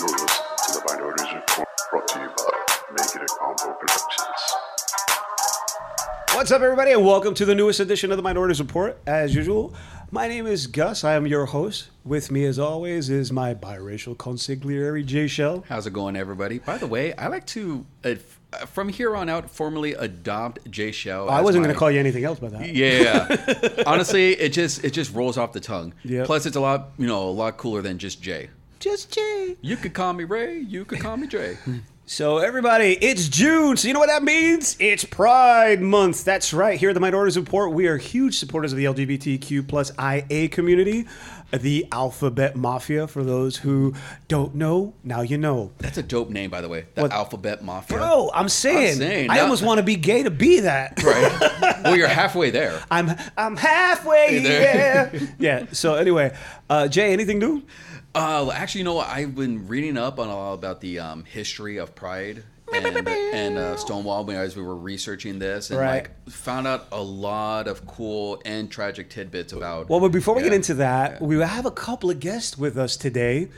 You're listening to the Minorities Report brought to you by Make It a Combo Productions. What's up, everybody, and welcome to the newest edition of the Minorities Report. As usual, my name is Gus. I am your host. With me, as always, is my biracial consigliere, Jaychelle. How's it going, everybody? By the way, I like to, uh, uh, from here on out, formally adopt Jaychelle. I wasn't my- going to call you anything else by that. Yeah, honestly, it just it just rolls off the tongue. Yep. Plus, it's a lot you know a lot cooler than just Jay. Just Jay. You could call me Ray. You could call me Jay. So, everybody, it's June. So, you know what that means? It's Pride Month. That's right. Here at the Minorities Report, we are huge supporters of the LGBTQ plus IA community, the Alphabet Mafia. For those who don't know, now you know. That's a dope name, by the way. The What? Alphabet Mafia. Bro, I'm saying, I'm saying, I now- almost want to be gay to be that. Right. well, you're halfway there. I'm I'm halfway there. there. yeah. So anyway, uh, Jay, anything new? Uh, actually, you know what? I've been reading up on a lot about the um, history of Pride and, and uh, Stonewall as we were researching this, and Right. like found out a lot of cool and tragic tidbits about. Well, but before we get into that, we have a couple of guests with us today.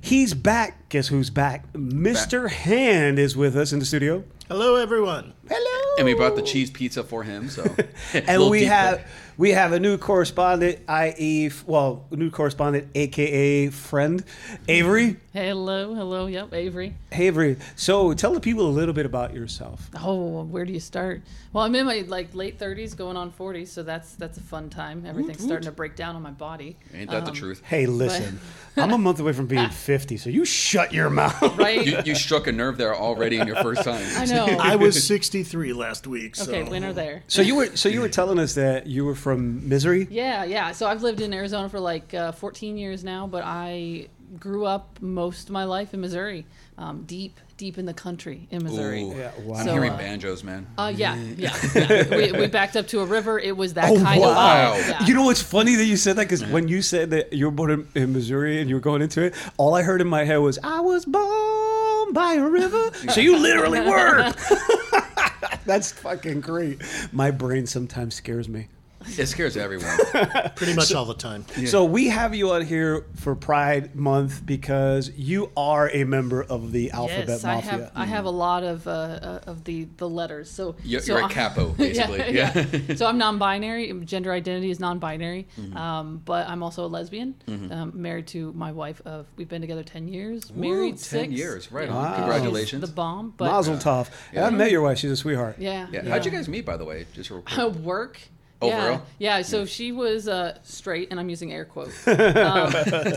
He's back. Guess who's back? Mr. Hand is with us in the studio. Hello, everyone. Hello. and we brought the cheese pizza for him. So, And we have cut. We have a new correspondent, i.e., well, new correspondent, aka friend, Avri. Hello, hello, yep, Avri. Hey, Avri. So tell the people a little bit about yourself. Oh, where do you start? Well, I'm in my like late 30s, going on 40, so that's that's a fun time. Everything's starting to break down on my body. ain't that the Um, truth? Hey, listen, I'm a month away from being 50, so you shut your mouth. Right? You, you struck a nerve there already in your first time. I know. I was 63 last week. So. okay, winner there. So you were so you were telling us that you were from Misery. Yeah, yeah. So I've lived in Arizona for like uh, 14 years now, but I grew up most of my life in Missouri, um, deep, deep in the country in Missouri. Ooh. Yeah, wow. I'm So, hearing uh, banjos, man. Uh, yeah, yeah. yeah. we, we backed up to a river. It was that Oh, kind wow. of vibe. Yeah. You know what's funny that you said that because when you said that you were born in, in Missouri and you were going into it, all I heard in my head was "I was born by a river." so you literally were. That's fucking great. My brain sometimes scares me. It scares everyone. Pretty much all the time. So we have you on here for Pride Month because you are a member of the Alphabet yes, I Mafia. have I have a lot of uh, uh, of the the letters. So You're, so you're a I'm- capo, basically. yeah. so I'm non-binary. Gender identity is non-binary, Mm-hmm. um, but I'm also a lesbian. Um, married to my wife. Of we've been together ten years. married Ten six. years, right? Wow. on. Congratulations. The bomb, but Mazel tov. Yeah. I've met your wife. She's a sweetheart. yeah, yeah. How'd you guys meet, by the way? Just real quick. work. Oh, for yeah, yeah. So she was uh, straight, and I'm using air quotes. Um,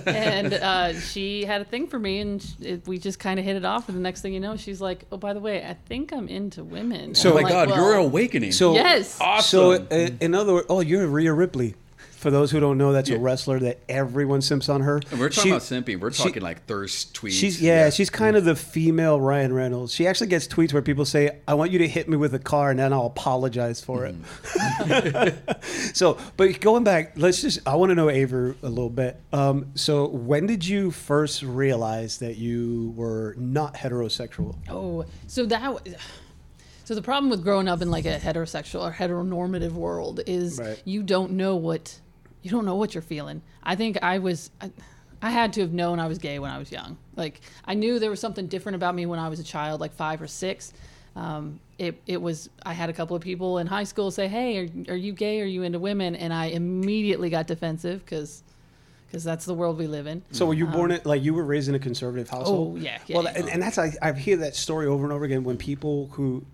and uh, she had a thing for me, and sh- it, we just kind of hit it off. And the next thing you know, she's like, "Oh, by the way, I think I'm into women." So- oh my like, God, well, you're awakening. So Yes. So Awesome. uh, in other words, oh, you're Rhea Ripley. For those who don't know, that's Yeah. a wrestler that everyone simps on her. And we're talking She- about simping. We're she- talking like thirst tweets. She's yeah, she's kind of the female Ryan Reynolds. She actually gets tweets where people say, "I want you to hit me with a car, and then I'll apologize for it." so, but going back, let's just I want to know Aver a little bit. Um, so, when did you first realize that you were not heterosexual? Oh, so that. So the problem with growing up in like a heterosexual or heteronormative world is Right. you don't know what you don't know what you're feeling. I think I was. I, I had to have known I was gay when I was young. Like I knew there was something different about me when I was a child, like five or six. Um, it, it was I had a couple of people in high school say, "Hey, are, are you gay? Are you into women?" And I immediately got defensive because because that's the world we live in. So, were you born in like you were raised in a conservative household? Oh, yeah, yeah, well, yeah. and, and that's I, I hear that story over and over again when people who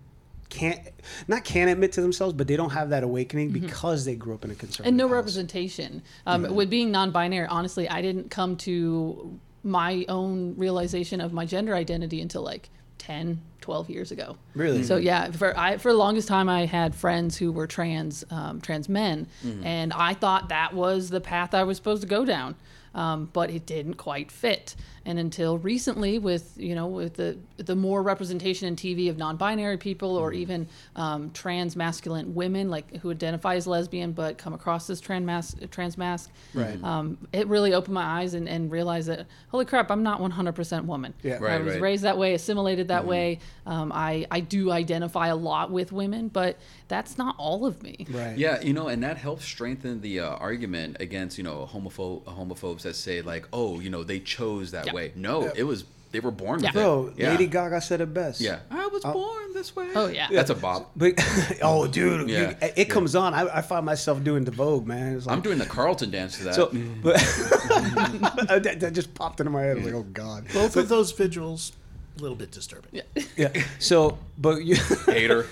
can't not can't admit to themselves, but they don't have that awakening because they grew up in a conservative Mm-hmm. and no house. representation. Um, With being non-binary, honestly, I didn't come to my own realization of my gender identity until like 10, 12 years ago. Really? So yeah, for I for the longest time, I had friends who were trans um, trans men, Mm-hmm. and I thought that was the path I was supposed to go down. Um, but it didn't quite fit, and until recently, with you know, with the the more representation in TV of non-binary people, or even um, trans masculine women, like who identify as lesbian but come across as trans mas- trans masc, Right. um, it really opened my eyes and, and realized that holy crap, I'm not 100% woman. Yeah. I Right, was right. raised that way, assimilated that way. Um, I I do identify a lot with women, but that's not all of me. Right. Yeah, you know, and that helps strengthen the uh, argument against you know homophobe homophobes that say like, oh, you know, they chose that Yeah. Way. No, it was they were born with Bro, it. Yeah. Lady Gaga said it best. Yeah, I was uh, born this way. Oh, yeah. that's a bop. But oh, dude, Yeah. you- it comes on. I, I find myself doing the Vogue, man. It's like, I'm doing the Carlton dance to that. so, but that, that just popped into my head. I was like, oh god. Both of those visuals, a little bit disturbing. Yeah. Yeah. So, but you hater.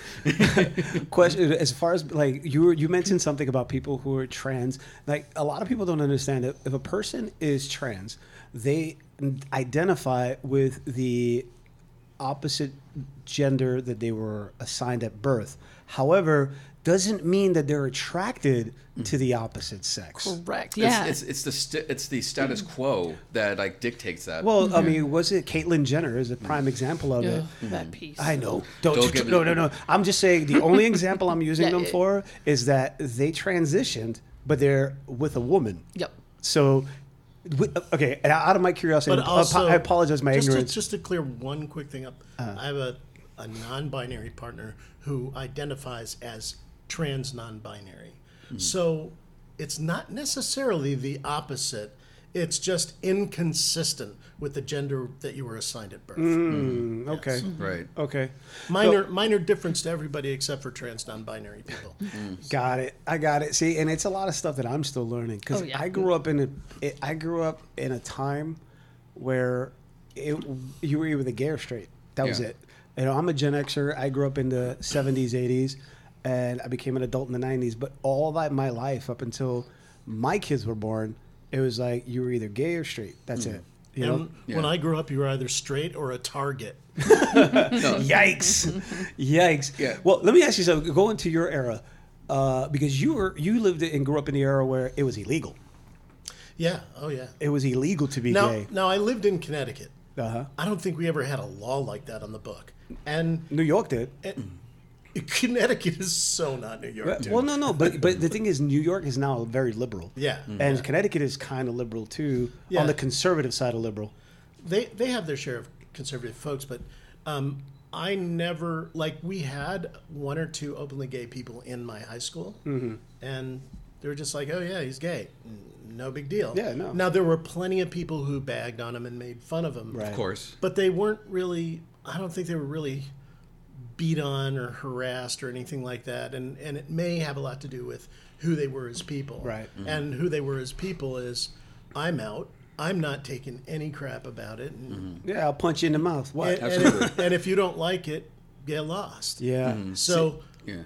question as far as like you were, you mentioned something about people who are trans. Like a lot of people don't understand that if a person is trans, they identify with the opposite gender that they were assigned at birth. However, doesn't mean that they're attracted to the opposite sex. Correct. Yeah. It's, it's, it's the st- it's the status mm-hmm. quo that like dictates that. Well, I mean, was it Caitlyn Jenner is a prime mm. example of it. Ugh, that mm-hmm. piece. I know. Don't, Don't give no, it- no, no. I'm just saying the only example I'm using Yeah, them for is that they transitioned, but they're with a woman. Yep. So, wi- Uh, okay. Out of my curiosity, also, I apologize my just ignorance. To, just to clear one quick thing up, uh-huh. I have a, a non-binary partner who identifies as trans non-binary. Hmm. So it's not necessarily the opposite. It's just inconsistent with the gender that you were assigned at birth. Mm, okay. right. Okay. Minor minor difference to everybody except for trans non-binary people. Got it. I got it. See, and it's a lot of stuff that I'm still learning because Oh, yeah. I grew up in a, it, I grew up in a time where it, you were either gay or straight. That was Yeah. it. You know, I'm a Gen Xer. I grew up in the 70s, 80s, and I became an adult in the 90s. But all that my life up until my kids were born, it was like you were either gay or straight. That's it. You know. And when Yeah. I grew up, you were either straight or a target. Yikes! Yikes! Yeah. Well, let me ask you something. Go into your era, uh, because you were you lived and grew up in the era where it was illegal. Yeah. Oh yeah. It was illegal to be Now, gay. now I lived in Connecticut. Uh huh. I don't think we ever had a law like that on the book. And New York did. Connecticut is so not New York. dude. Well, no, no, but but the thing is, New York is now very liberal. Yeah. And Connecticut is kind of liberal too, Yeah. on the conservative side of liberal. they they have their share of conservative folks, but um, I never like we had one or two openly gay people in my high school, Mm-hmm. and they were just like, "Oh yeah, he's gay, no big deal." Yeah, no. Now there were plenty of people who bagged on him and made fun of him, Right. Of course. but they weren't really. I don't think they were really beat on or harassed or anything like that, and and it may have a lot to do with who they were as people, Right. Mm-hmm. And who they were as people is, I'm out. I'm not taking any crap about it. And, mm-hmm. Yeah, I'll punch you in the mouth. What? and, and, Absolutely. and if you don't like it, get lost. yeah. Mm-hmm. So Yeah.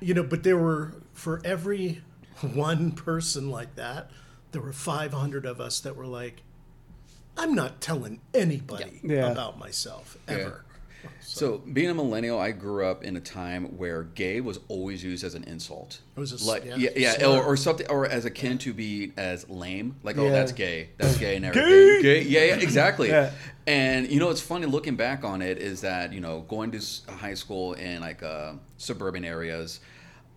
you know, but there were for every one person like that, there were 500 of us that were like, I'm not telling anybody Yeah. about myself ever. So, being a millennial, I grew up in a time where gay was always used as an insult. It was a like yeah, yeah, yeah, or, or something, or as akin to be as lame, like oh that's gay, that's gay and everything. Gay, yeah, yeah, exactly. Yeah. And you know, it's funny looking back on it is that you know going to high school in like uh, suburban areas,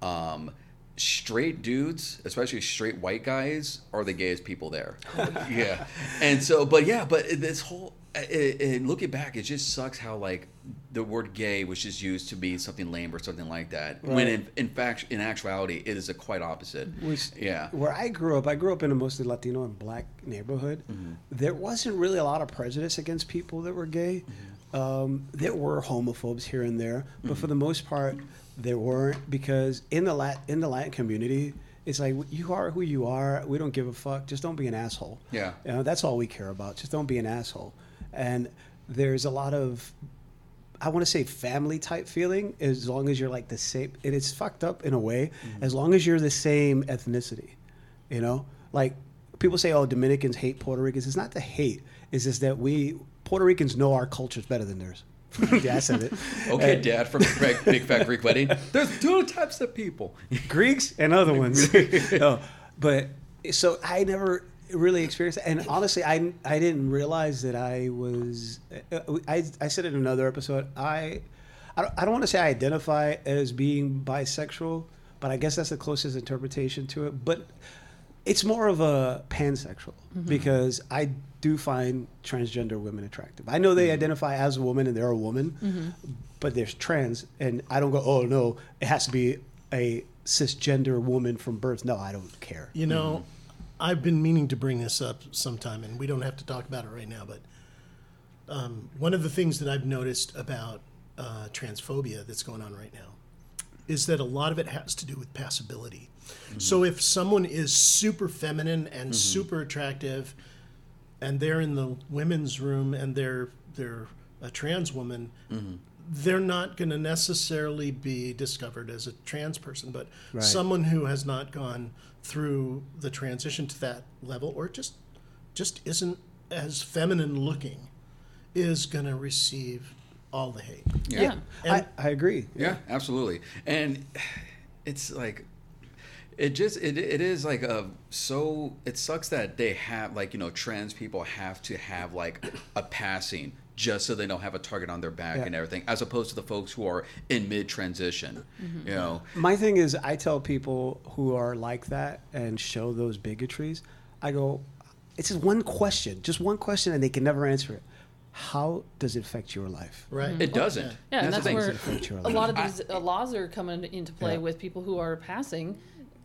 um, straight dudes, especially straight white guys, are the gayest people there. yeah, and so, but yeah, but this whole. It, looking back, it just sucks how like the word "gay" was just used to be something lame or something like that. When in, in fact, in actuality, it is a quite opposite. Which, yeah, Where I grew up, I grew up in a mostly Latino and black neighborhood. Mm-hmm. There wasn't really a lot of prejudice against people that were gay. Mm-hmm. Um, there were homophobes here and there, but for the most part, there weren't because in the Lat in the Latin community, it's like you are who you are. We don't give a fuck. Just don't be an asshole. Yeah. you know, that's all we care about. Just don't be an asshole. And there's a lot of I want to say family type feeling as long as you're like the same. And it's fucked up in a way mm-hmm. as long as you're the same ethnicity. You know, like people say, oh, Dominicans hate Puerto Ricans. It's not the hate. It's just that we Puerto Ricans know our cultures better than theirs. yeah, I said it. Okay, And Dad from Big, Big Fat Greek Wedding. There's two types of people. Greeks and other ones. no, but so I never really experienced it. And honestly, I, I didn't realize that I was. uh, I, I said in another episode. I I don't, I don't want to say I identify as being bisexual, but I guess that's the closest interpretation to it. But it's more of a pansexual mm-hmm. because I do find transgender women attractive. I know they mm-hmm. identify as a woman and they're a woman, mm-hmm. but there's trans, and I don't go, oh no, it has to be a cisgender woman from birth. No, I don't care. You know, I've been meaning to bring this up sometime, and we don't have to talk about it right now, but um, one of the things that I've noticed about uh, transphobia that's going on right now is that a lot of it has to do with passability. So if someone is super feminine and super attractive, and they're in the women's room and they're they're a trans woman, they're not going to necessarily be discovered as a trans person, but someone who has not gone through the transition to that level or just just isn't as feminine looking is going to receive all the hate. Yeah. I, I agree. Yeah, absolutely. And it's like it just it, it is like a so it sucks that they have like you know trans people have to have like a passing just so they don't have a target on their back Yeah. and everything as opposed to the folks who are in mid transition mm-hmm. you mm-hmm. know My thing is, I tell people who are like that and show those bigotries, I go, it's just one question, just one question, and they can never answer it. How does it affect your life? Right? Mm-hmm. it doesn't Yeah, and that's the thing. where a lot of these uh, laws are coming into play Yeah. with people who are passing.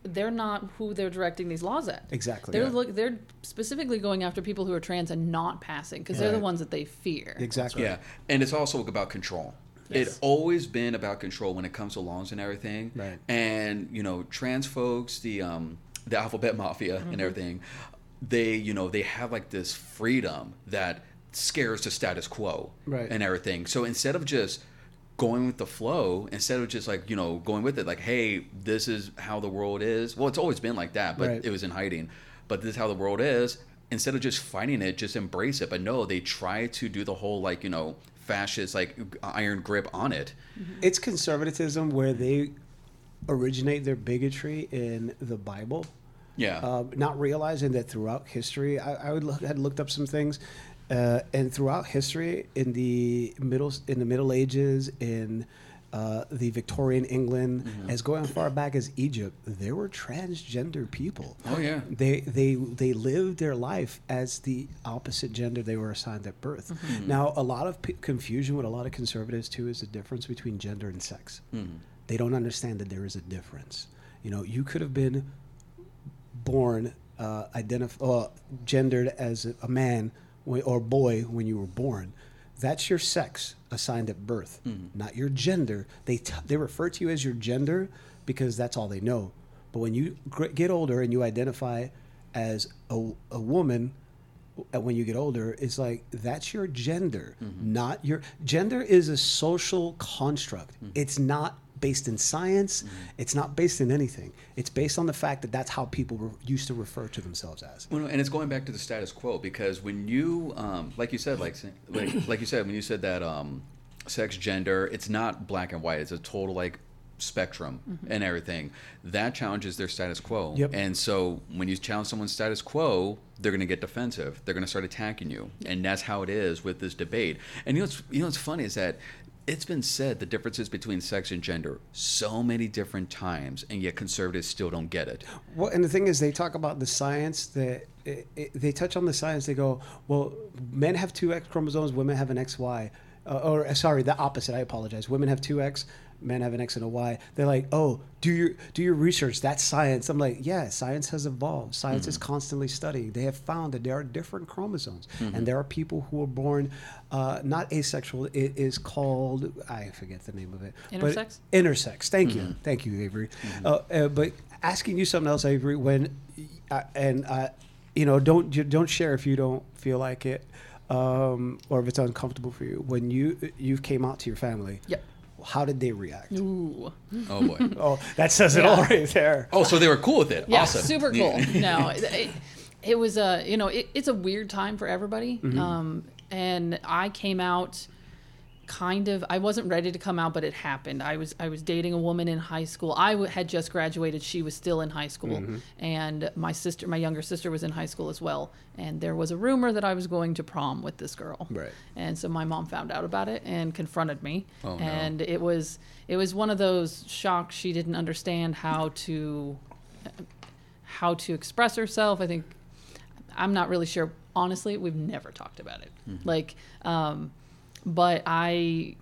They're not who they're directing these laws at. Exactly. They're Yeah. look. They're specifically going after people who are trans and not passing because they're the ones that they fear. Exactly. Yeah, and it's also about control. It's always been about control when it comes to laws and everything. Right. And you know, trans folks, the um, the alphabet mafia and everything, they you know they have like this freedom that scares the status quo Right. and everything. So instead of just going with the flow, instead of just like you know going with it, like hey, this is how the world is. Well, it's always been like that, but Right. it was in hiding. But this is how the world is. Instead of just fighting it, just embrace it. But no, they try to do the whole like you know fascist like iron grip on it. It's conservatism where they originate their bigotry in the Bible. Yeah. uh, not realizing that throughout history, I, I would look, had looked up some things, uh, and throughout history, in the middle in the Middle Ages, in uh, the Victorian England, as going as far back as Egypt, there were transgender people. Oh, yeah. they they they lived their life as the opposite gender they were assigned at birth. Now, a lot of p- confusion with a lot of conservatives too is the difference between gender and sex. They don't understand that there is a difference. You know, you could have been born uh, identif- uh, gendered as a, a man or boy when you were born. That's your sex assigned at birth, mm-hmm. not your gender. They t- they refer to you as your gender because that's all they know. But when you gr- get older and you identify as a, a woman, uh, when you get older, it's like that's your gender, mm-hmm. not your gender is a social construct. Mm-hmm. It's not based in science. It's not based in anything. It's based on the fact that that's how people re- used to refer to themselves as. Well, and it's going back to the status quo because when you, um, like you said, like like like you said, when you said that um, sex, gender, it's not black and white. It's a total like spectrum and everything. That challenges their status quo. Yep. And so when you challenge someone's status quo, they're going to get defensive. They're going to start attacking you, and that's how it is with this debate. And you know, what's, you know what's funny is that. It's been said the differences between sex and gender so many different times, and yet conservatives still don't get it. Well, and the thing is, they talk about the science that it, it, they touch on the science. They go, well, men have two X chromosomes, women have an XY. Uh, or sorry, the opposite. I apologize. Women have two X, men have an X and a Y. They're like, oh, do your do your research. That's science. I'm like, yeah, science has evolved. Science is constantly studying. They have found that there are different chromosomes, and there are people who are born uh, not asexual. It is called I forget the name of it. but- Intersex? intersex. Thank you, thank you, Avri. Uh, uh, but asking you something else, Avri, when uh, and uh, you know, don't you don't share if you don't feel like it, um, or if it's uncomfortable for you. When you you came out to your family, Yep. How did they react? Ooh. Oh boy. Oh, that says it Yeah. all right there. oh, so they were cool with it. Yeah, awesome. super cool. no, it, it, it was a you know it, it's a weird time for everybody. Mm-hmm. Um, and I came out kind of I wasn't ready to come out, but it happened. I was I was dating a woman in high school. I w- had just graduated. She was still in high school, Mm-hmm. and my sister, my younger sister, was in high school as well. And there was a rumor that I was going to prom with this girl. Right. And so my mom found out about it and confronted me. Oh, no. and it was it was one of those shocks. She didn't understand how to how to express herself. I think I'm not really sure. Honestly, we've never talked about it. Like, um, but I,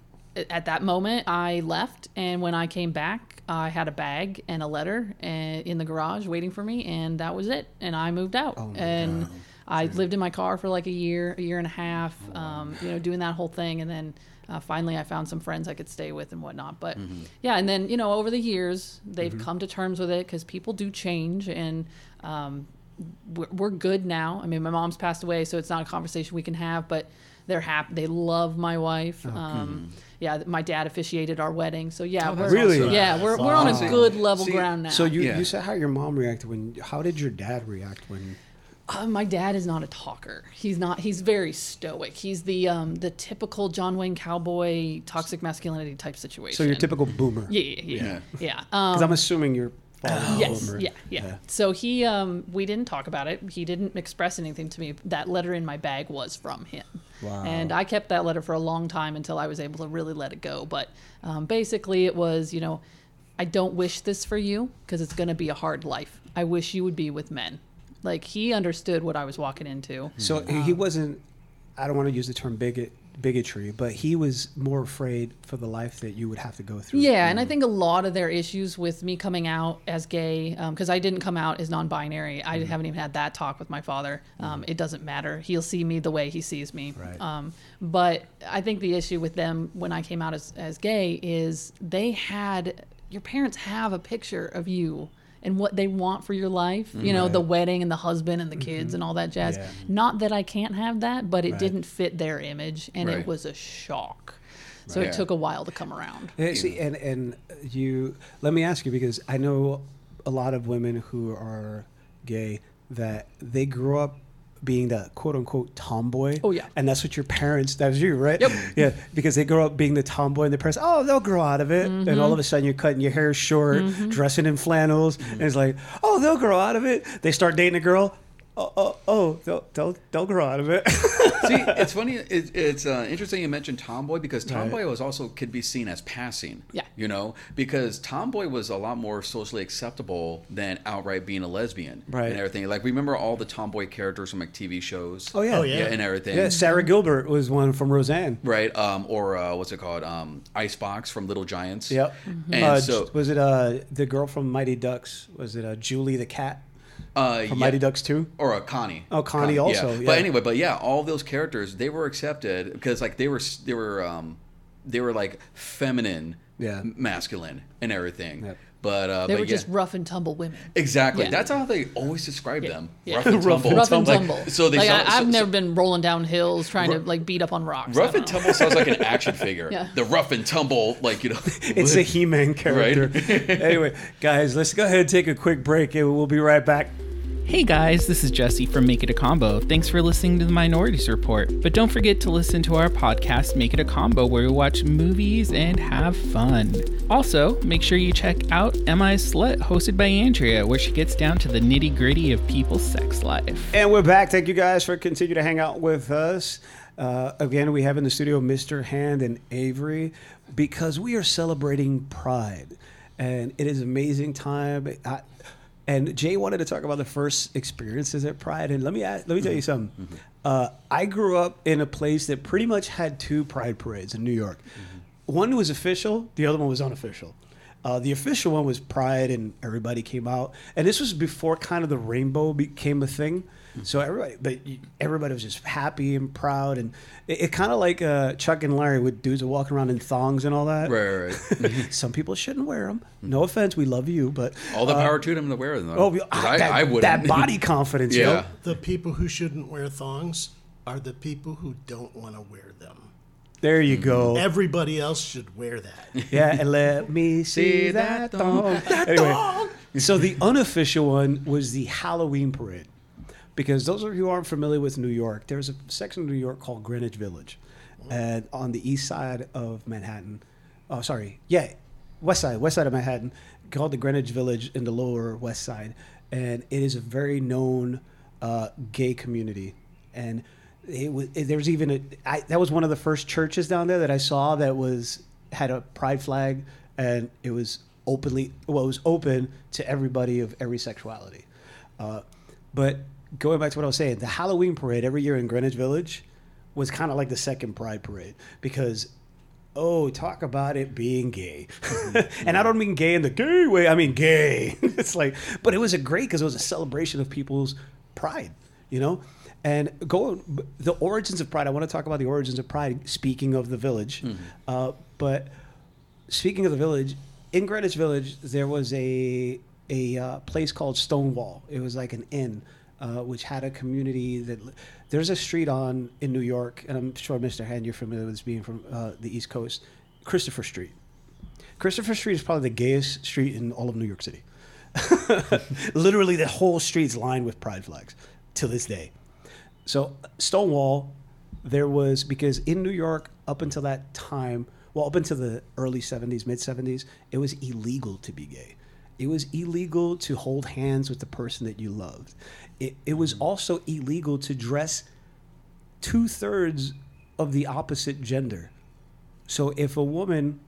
at that moment, I left, and when I came back, I had a bag and a letter uh, in the garage waiting for me, and that was it. And I moved out, and I lived in my car for like a year, a year and a half, um, you know, doing that whole thing, and then. Uh, finally, I found some friends I could stay with and whatnot. But yeah, and then you know, over the years, they've come to terms with it because people do change, and um, we're, we're good now. I mean, my mom's passed away, so it's not a conversation we can have. But they're happy. They love my wife. um, yeah, my dad officiated our wedding, so yeah, we're, Really? yeah, we're, we're on a good level See, ground now. So you, Yeah. you said how your mom reacted when. How did your dad react when? Uh, my dad is not a talker. He's not. He's very stoic. He's the um, the typical John Wayne cowboy toxic masculinity type situation. So your typical boomer. Yeah, yeah, yeah. Yeah. yeah. Um, Because I'm assuming you're. Father's yes, boomer. yeah, yeah, So he, um, we didn't talk about it. He didn't express anything to me. That letter in my bag was from him. Wow. And I kept that letter for a long time until I was able to really let it go. But um, basically, it was, you know, I don't wish this for you because it's going to be a hard life. I wish you would be with men. Like he understood what I was walking into. So he wasn't. I don't want to use the term bigot, bigotry, but he was more afraid for the life that you would have to go through. Yeah, and I think a lot of their issues with me coming out as gay, because I didn't come out as non-binary. I haven't even had that talk with my father. Um, It doesn't matter. He'll see me the way he sees me. Right. Um, but I think the issue with them when I came out as, as gay is they had your parents have a picture of you and what they want for your life. You know, the wedding and the husband and the mm-hmm. kids and all that jazz. Yeah. Not that I can't have that, but it Right. didn't fit their image, and Right. it was a shock. So Right. it took a while to come around. Yeah, see, and and you let me ask you because I know a lot of women who are gay that they grew up being the quote unquote tomboy. Oh, yeah. and that's what your parents. That was you, right? Yep. Yeah, because they grow up being the tomboy, and their parents, oh, they'll grow out of it, and Mm-hmm. all of a sudden you're cutting your hair short, dressing in flannels, and it's like, oh, they'll grow out of it. They start dating a girl. Oh, oh, oh they'll, they'll, they'll grow out of it. See, it's funny. It, it's uh, interesting you mentioned tomboy because tomboy was also could be seen as passing. Yeah. You know, because tomboy was a lot more socially acceptable than outright being a lesbian. Right. And everything. Like remember all the tomboy characters from like TV shows. oh yeah, Oh, yeah. and everything. Yeah, Sara Gilbert was one from Roseanne. Right. Um. Or uh, what's it called? Um. Icebox from Little Giants. Yep. And Uh, so, was it uh the girl from Mighty Ducks? Was it uh, Julie the cat uh, from yeah. Mighty Ducks Two? or a Connie. Oh, Connie also, yeah. But anyway, but yeah, all those characters they were accepted because like they were they were um they were like feminine, Yeah. masculine, and everything. Yep. But uh, They but were yeah. just rough and tumble women. Exactly. Yeah. That's how they always describe Yeah. them. Yeah. Rough and Rough tumble. Rough and Like, tumble. so they like, saw, I, I've so- never so- been rolling down hills trying to like beat up on rocks. Rough and know. tumble sounds like an action figure. Yeah. The rough and tumble, like you know. It's a He-Man character. Right? anyway, guys, let's go ahead and take a quick break, and we'll be right back. Hey guys, this is Jesse from Make It a Combo. Thanks for listening to the Minorities Report. But don't forget to listen to our podcast, Make It a Combo, where we watch movies and have fun. Also, make sure you check out MI's Slut, hosted by Andrea, where she gets down to the nitty gritty of people's sex life. And we're back. Thank you guys for continuing to hang out with us. Uh, again, we have in the studio Mr. Hand and Avery because we are celebrating Pride, and it is amazing time. I, and Jay wanted to talk about the first experiences at Pride, and let me ask, let me tell you something. Uh, I grew up in a place that pretty much had two Pride parades in New York. One was official, the other one was unofficial. Uh, the official one was Pride, and everybody came out. And this was before kind of the rainbow became a thing. So everybody, but everybody was just happy and proud, and it, it kind of like uh, Chuck and Larry with dudes that walking around in thongs and all that. Right, right, right. Some people shouldn't wear them. No offense, we love you, but All the power to them to wear them. Though. oh, 'Cause I, that, I wouldn't. that body confidence, yeah. yo. The people who shouldn't wear thongs are the people who don't want to wear them. There you go. Everybody else should wear that. Yeah, and let me see that thong. Anyway, so the unofficial one was the Halloween parade. Because those of you who aren't familiar with New York, there's a section of New York called Greenwich Village. And on the east side of Manhattan, oh, sorry, yeah, west side, west side of Manhattan, called the Greenwich Village in the lower west side. And it is a very known uh, gay community. And it was, there was even a, I, that was one of the first churches down there that I saw that was, had a pride flag and it was openly, well, it was open to everybody of every sexuality. Uh, but going back to what I was saying, the Halloween parade every year in Greenwich Village was kind of like the second Pride parade because, oh, talk about it being gay. and I don't mean gay in the gay way, I mean gay. it's like, but it was a great because it was a celebration of people's pride, you know? And go the origins of Pride. I want to talk about the origins of Pride. Speaking of the village, uh, but speaking of the village, in Greenwich Village, there was a a uh, place called Stonewall. It was like an inn, uh, which had a community that. There's a street on in New York, and I'm sure Mr. Hand, you're familiar with this being from uh, the East Coast, Christopher Street. Christopher Street is probably the gayest street in all of New York City. Literally, the whole street's lined with pride flags to this day. So Stonewall, there was because in New York up until that time, well, up until the early '70s, mid '70s, it was illegal to be gay. It was illegal to hold hands with the person that you loved. It, it was mm. also illegal to dress two thirds of the opposite gender. So if a woman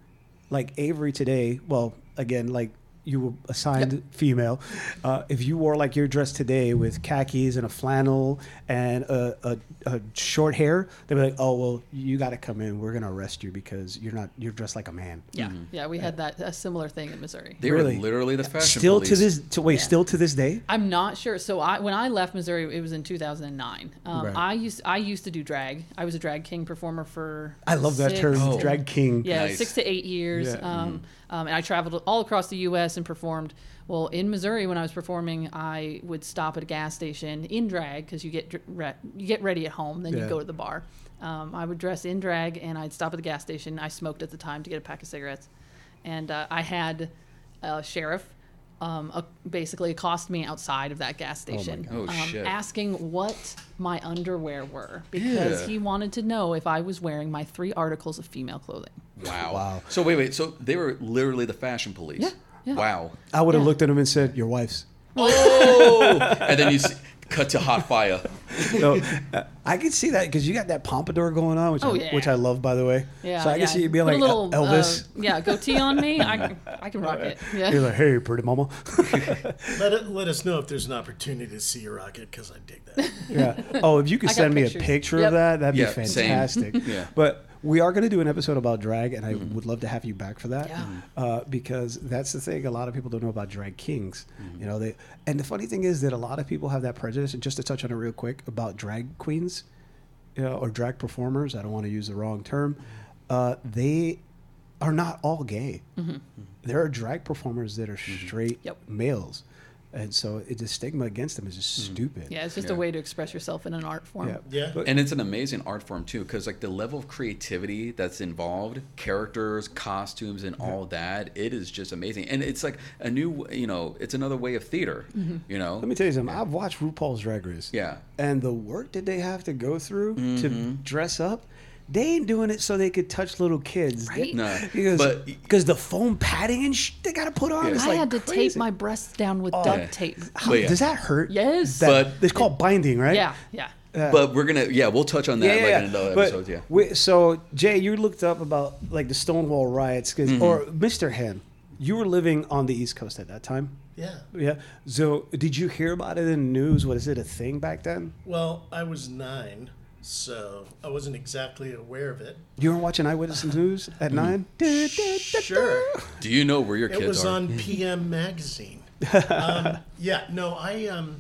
like Avri today, well, again, like you were assigned female, uh, if you wore like your dress today with khakis and a flannel and a, a, a short hair, they'd be like, "Oh, well, you got to come in. We're gonna arrest you because you're not you're dressed like a man." Yeah, yeah, we had that a similar thing in Missouri. They Really? were literally the fashion Still police. to this, to, wait, Yeah. still to this day. I'm not sure. So I when I left Missouri, it was in 2009. Um, Right. I used I used to do drag. I was a drag king performer for. I love that six term, Oh. drag king. Yeah, Nice. six to eight years. Yeah. Um, um, and I traveled all across the U.S. and performed. Well, in Missouri, when I was performing, I would stop at a gas station in drag because you get re- you get ready at home, then Yeah. you go to the bar. Um, I would dress in drag, and I'd stop at the gas station. I smoked at the time to get a pack of cigarettes, and uh, I had a sheriff. Um, uh, basically accost me outside of that gas station, God. Oh, um, shit. asking what my underwear were because Yeah. he wanted to know if I was wearing my three articles of female clothing. Wow. Wow. So wait, wait. So they were literally the fashion police. Yeah, yeah. Wow. I would have Yeah. looked at him and said, "Your wife's." Oh, and then you see, cut to hot fire. No, uh, I can see that because you got that pompadour going on, which Oh, I, yeah. which I love, by the way. Yeah, So I can yeah. see you being Put like a little, El- Elvis. Uh, yeah, goatee on me. I, can- I can rock it. Yeah. You're like, hey, pretty mama. Let it, let us know if there's an opportunity to see your rocket because I dig that. yeah. Oh, if you could I got send me a picture Yep. of that, that'd Yeah, be same. fantastic. Yeah. But we are going to do an episode about drag, and I would love to have you back for that. Yeah. Uh, because that's the thing. A lot of people don't know about drag kings. Mm-hmm. You know, they and the funny thing is that a lot of people have that prejudice. And just to touch on it real quick about drag queens, you know, or drag performers. I don't want to use the wrong term. Uh, they are not all gay. There are drag performers that are straight Yep. males, and so it, the stigma against them is just stupid. Yeah, it's just Yeah. a way to express yourself in an art form. Yeah. Yeah. But- And it's an amazing art form too, because like the level of creativity that's involved, characters, costumes, and all that, it is just amazing. And it's like a new, you know, it's another way of theater. You know. Let me tell you something. I've watched RuPaul's Drag Race. Yeah. And the work that they have to go through to Mm-hmm. dress up, they ain't doing it so they could touch little kids. Right? No, Because but- because the foam padding and sh- they got to put on. Yeah. It's I like had to tape my breasts down with Oh. duct Yeah. tape. How- yeah. Does that hurt? Yes. That- But- it's called binding, right? Yeah, yeah. but we're gonna, yeah, we'll touch on that like in another But episode. Yeah. we- so Jay, you looked up about like the Stonewall riots, 'cause- Mm-hmm. or Mr. Hand, you were living on the East Coast at that time. Yeah. Yeah. So did you hear about it in the news? What is it a thing back then? Well, I was nine, so I wasn't exactly aware of it. You were watching Eyewitness News at nine. Sure. Do you know where your It kids are? It was on PM magazine. um, yeah, no, I um,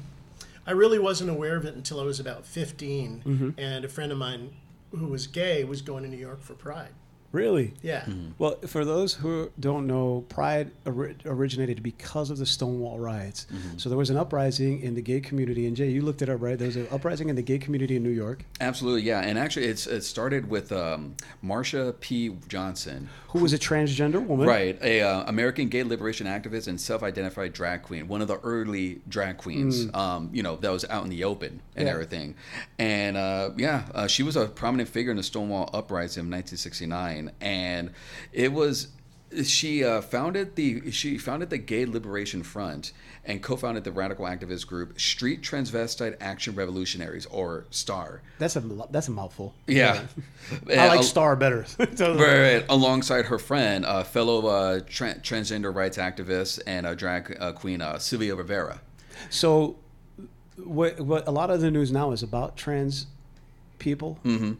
I really wasn't aware of it until I was about 15, Mm-hmm. and a friend of mine who was gay was going to New York for Pride. Really? Yeah, Well, for those who don't know, Pride ori- originated because of the Stonewall riots. Mm-hmm. So there was an uprising in the gay community. And Jay, you looked it up, right? There was an uprising in the gay community in New York. Absolutely, yeah. And actually, it's it started with um, Marsha P. Johnson, Who was a transgender woman? Right, a uh, American gay liberation activist and self-identified drag queen, one of the early drag queens, um, you know, that was out in the open and Yeah. everything. And uh, yeah, uh, she was a prominent figure in the Stonewall uprising of 1969, and it was she uh, founded the she founded the Gay Liberation Front and co-founded the radical activist group Street Transvestite Action Revolutionaries, or STAR. That's a that's a mouthful. Yeah, I like Star better. Right, right. alongside her friend, uh, fellow uh, tra- transgender rights activist and drag uh, queen uh, Sylvia Rivera. So, what, what a lot of the news now is about trans people. Mm-hmm.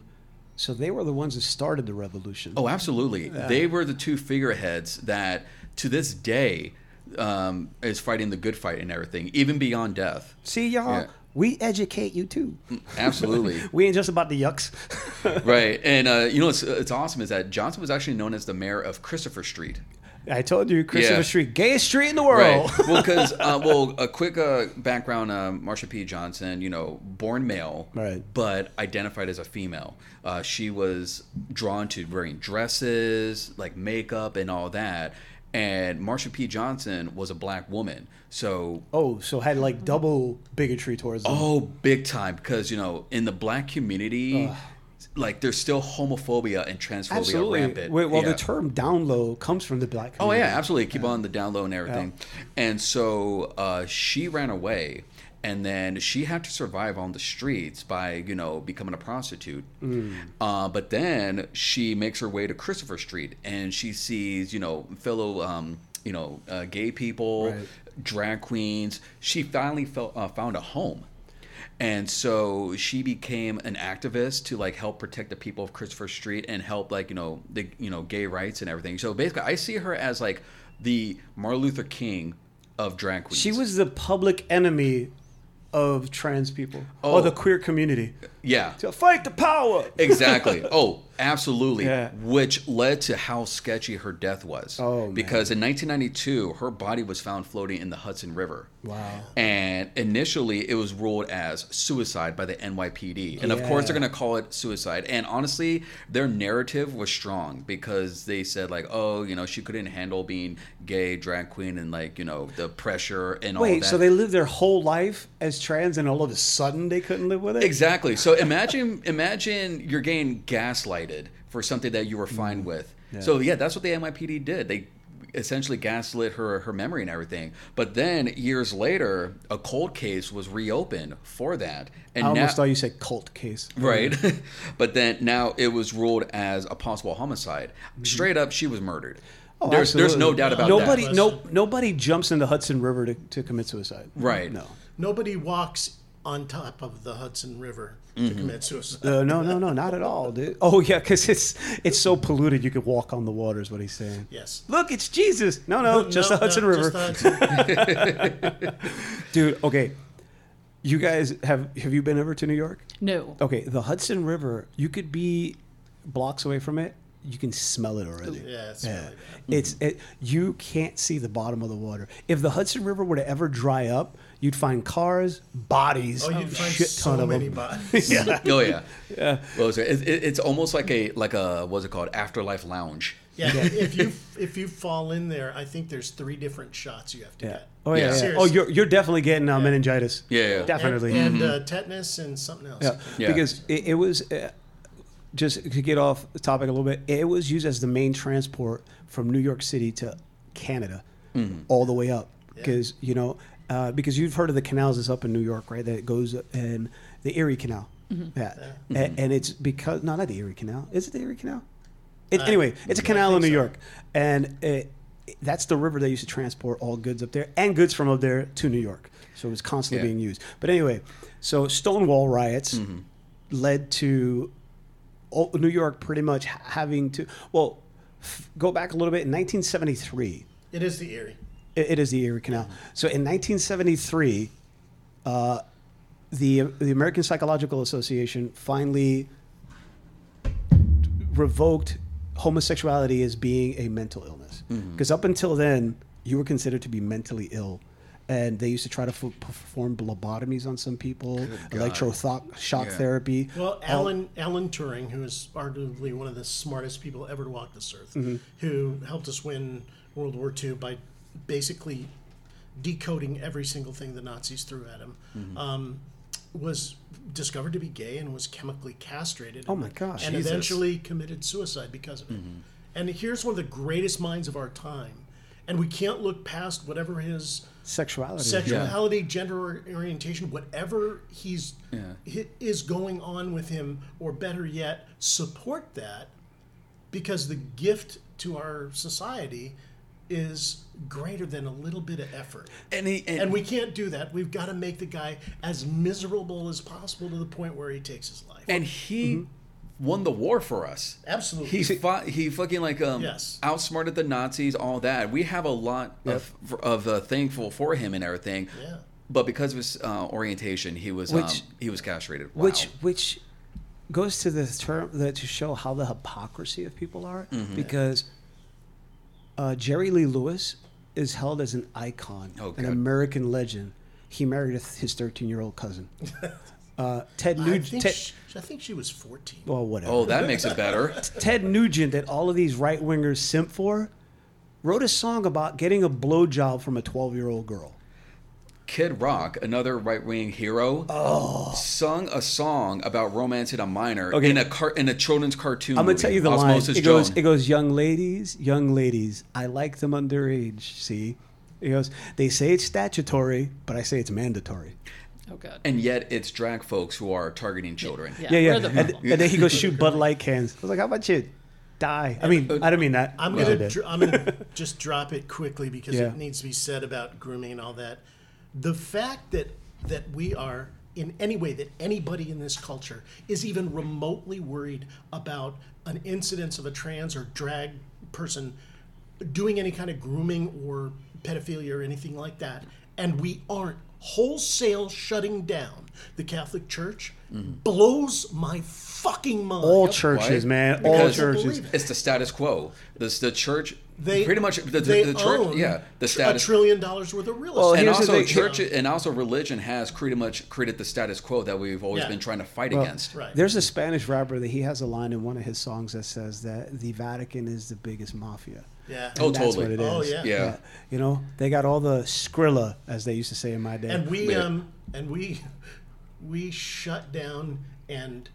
So they were the ones that started the revolution. Oh, absolutely. They were the two figureheads that, to this day, um, is fighting the good fight and everything, even beyond death. See, y'all, Yeah. we educate you too. Absolutely. We ain't just about the yucks. right. And uh, you know what's it's awesome is that Johnson was actually known as the mayor of Christopher Street. I told you, Christopher Yeah. Street, gayest street in the world. Right. Well, because uh, well, a quick uh, background: uh, Marsha P. Johnson, you know, born male, Right. but identified as a female. Uh, she was drawn to wearing dresses, like makeup, and all that. And Marsha P. Johnson was a black woman, so oh, so had like double bigotry towards them. Oh, big time! Because you know, in the black community, like there's still homophobia and transphobia Absolutely. rampant. Well, well, Yeah. the term down low comes from the black Oh yeah, absolutely. Keep on the down low and everything. And so uh, she ran away, and then she had to survive on the streets by you know becoming a prostitute. Mm. Uh, but then she makes her way to Christopher Street, and she sees you know fellow um, you know uh, gay people, Right. drag queens. She finally felt, uh, found a home. And so she became an activist to like help protect the people of Christopher Street and help like you know the you know gay rights and everything. So basically, I see her as like the Martin Luther King of drag queens. She was the public enemy of trans people Oh. or the queer community. yeah, To fight the power. exactly. Oh, absolutely. Yeah. Which led to how sketchy her death was. Oh, man. because in 1992, her body was found floating in the Hudson River. Wow. And initially, it was ruled as suicide by the NYPD. And of course, they're going to call it suicide. And honestly, their narrative was strong because they said, like, oh, you know, she couldn't handle being gay, drag queen, and like, you know, the pressure and all that. Wait, so they lived their whole life as trans and all of a sudden they couldn't live with it? Exactly. So imagine imagine you're getting gaslighted for something that you were fine mm-hmm. with. So yeah, that's what the NYPD did. They essentially gaslit her her memory and everything. But then years later, a cold case was reopened for that. And I almost now, thought you said cult case. right. but then now it was ruled as a possible homicide. Mm-hmm. Straight up, she was murdered. Oh, there's there's no doubt about nobody, that. Nobody, no, nobody jumps in the Hudson River to, to commit suicide. Right. No. Nobody walks on top of the Hudson River Mm-hmm. to commit suicide. Uh, no, no, no, not at all, dude. Oh yeah, because it's it's so polluted you could walk on the water. Is what he's saying. Yes. Look, it's Jesus. No, no, just No, the Hudson no, River, just the Hudson. dude. Okay, you guys have have you been ever to New York? No. Okay, the Hudson River. You could be blocks away from it. You can smell it already. Yeah, it's really bad. It's it. You can't see the bottom of the water. If the Hudson River were to ever dry up, you'd find cars, bodies, Oh, a you'd find shit ton so of many them. bodies. yeah. Oh yeah. Yeah. Well, it's, it, it- it's almost like a like a what's it called afterlife lounge. Yeah, if you if you fall in there, I think there's three different shots you have to Yeah. get. Oh yeah. Yeah. yeah. Oh, you're you're definitely getting uh, meningitis. Yeah, yeah. And- Definitely. And, uh, tetanus and something else. Yeah, Yeah. because it, it was uh, just to get off the topic a little bit. It was used as the main transport from New York City to Canada, all the way up. Because you know, uh, because you've heard of the canals that's up in New York, right? That goes in the Erie Canal. Yeah, A- And, it's because no, not the Erie Canal. Is it the Erie Canal? It, anyway, it's a canal in New so. York, and it, that's the river they used to transport all goods up there and goods from up there to New York. So it was constantly Yeah. being used. But anyway, so Stonewall riots Mm-hmm. led to o- New York pretty much having to well f- go back a little bit in 1973. It is the Erie. It, it is the Erie Canal. So in 1973, uh, the the American Psychological Association finally revoked homosexuality as being a mental illness. Because up until then, you were considered to be mentally ill. And they used to try to f- perform lobotomies on some people, electroshock shock Yeah. therapy. Well, all- Alan Alan Turing, who is arguably one of the smartest people ever to walk this earth, Mm-hmm. who helped us win World War II by basically decoding every single thing the Nazis threw at him, Mm-hmm. um, was discovered to be gay and was chemically castrated. Oh my gosh. And Jesus. eventually committed suicide because of it. Mm-hmm. And here's one of the greatest minds of our time, and we can't look past whatever his sexuality. sexuality, gender orientation, whatever he's Yeah. is going on with him, or better yet, support that, because the gift to our society is greater than a little bit of effort. And he and, And we can't do that. We've got to make the guy as miserable as possible to the point where he takes his life. and he won the war for us. Absolutely. He fought. He fucking like um Yes. outsmarted the Nazis. All that. We have a lot of of uh, thankful for him and everything. Yeah. but because of his uh, orientation, he was um, he was castrated. Wow. which which goes to the term that to show how the hypocrisy of people are Mm-hmm. because uh, Jerry Lee Lewis is held as an icon, Oh, an American legend. He married a- his 13 year old cousin. Uh, Ted Nugent. think, Ted, I think she was 14. well, whatever. oh, that makes it better. Ted Nugent, that all of these right wingers simp for, wrote a song about getting a blowjob from a 12 year old girl. Kid Rock, another right wing hero, oh. sung a song about romancing a minor Oh. Okay. in a car- in a children's cartoon. I'm gonna movie, tell you the line. It goes, Joan. it goes, young ladies, young ladies, I like them underage. See, it goes. They say it's statutory, but I say it's mandatory. Oh god. and yet it's drag folks who are targeting children. Yeah, Yeah, yeah. the And, and then he goes shoot Bud Light cans. I was like, how about you die? I mean, I don't mean that. I'm gonna did. dr- I'm gonna just drop it quickly because Yeah. it needs to be said about grooming and all that. The fact that that we are in any way that anybody in this culture is even remotely worried about an incidence of a trans or drag person doing any kind of grooming or pedophilia or anything like that, and we aren't. Wholesale shutting down the Catholic Church mm-hmm. blows my fucking mind. all churches, Why? man. All Because churches. It's the status quo. The, the church, They pretty much the, the, they the church, own yeah, the status. a trillion dollars worth of real Well, estate. and here's the also thing- church and also religion has pretty much created the status quo that we've always Yeah. been trying to fight Well, against. Right. There's a Spanish rapper that he has a line in one of his songs that says that the Vatican is the biggest mafia. yeah. Oh, And that's totally. what it is. Oh, yeah. Yeah. You know, they got all the Skrilla, as they used to say in my day. and we Yeah. um and we we shut down and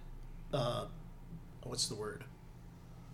uh what's the word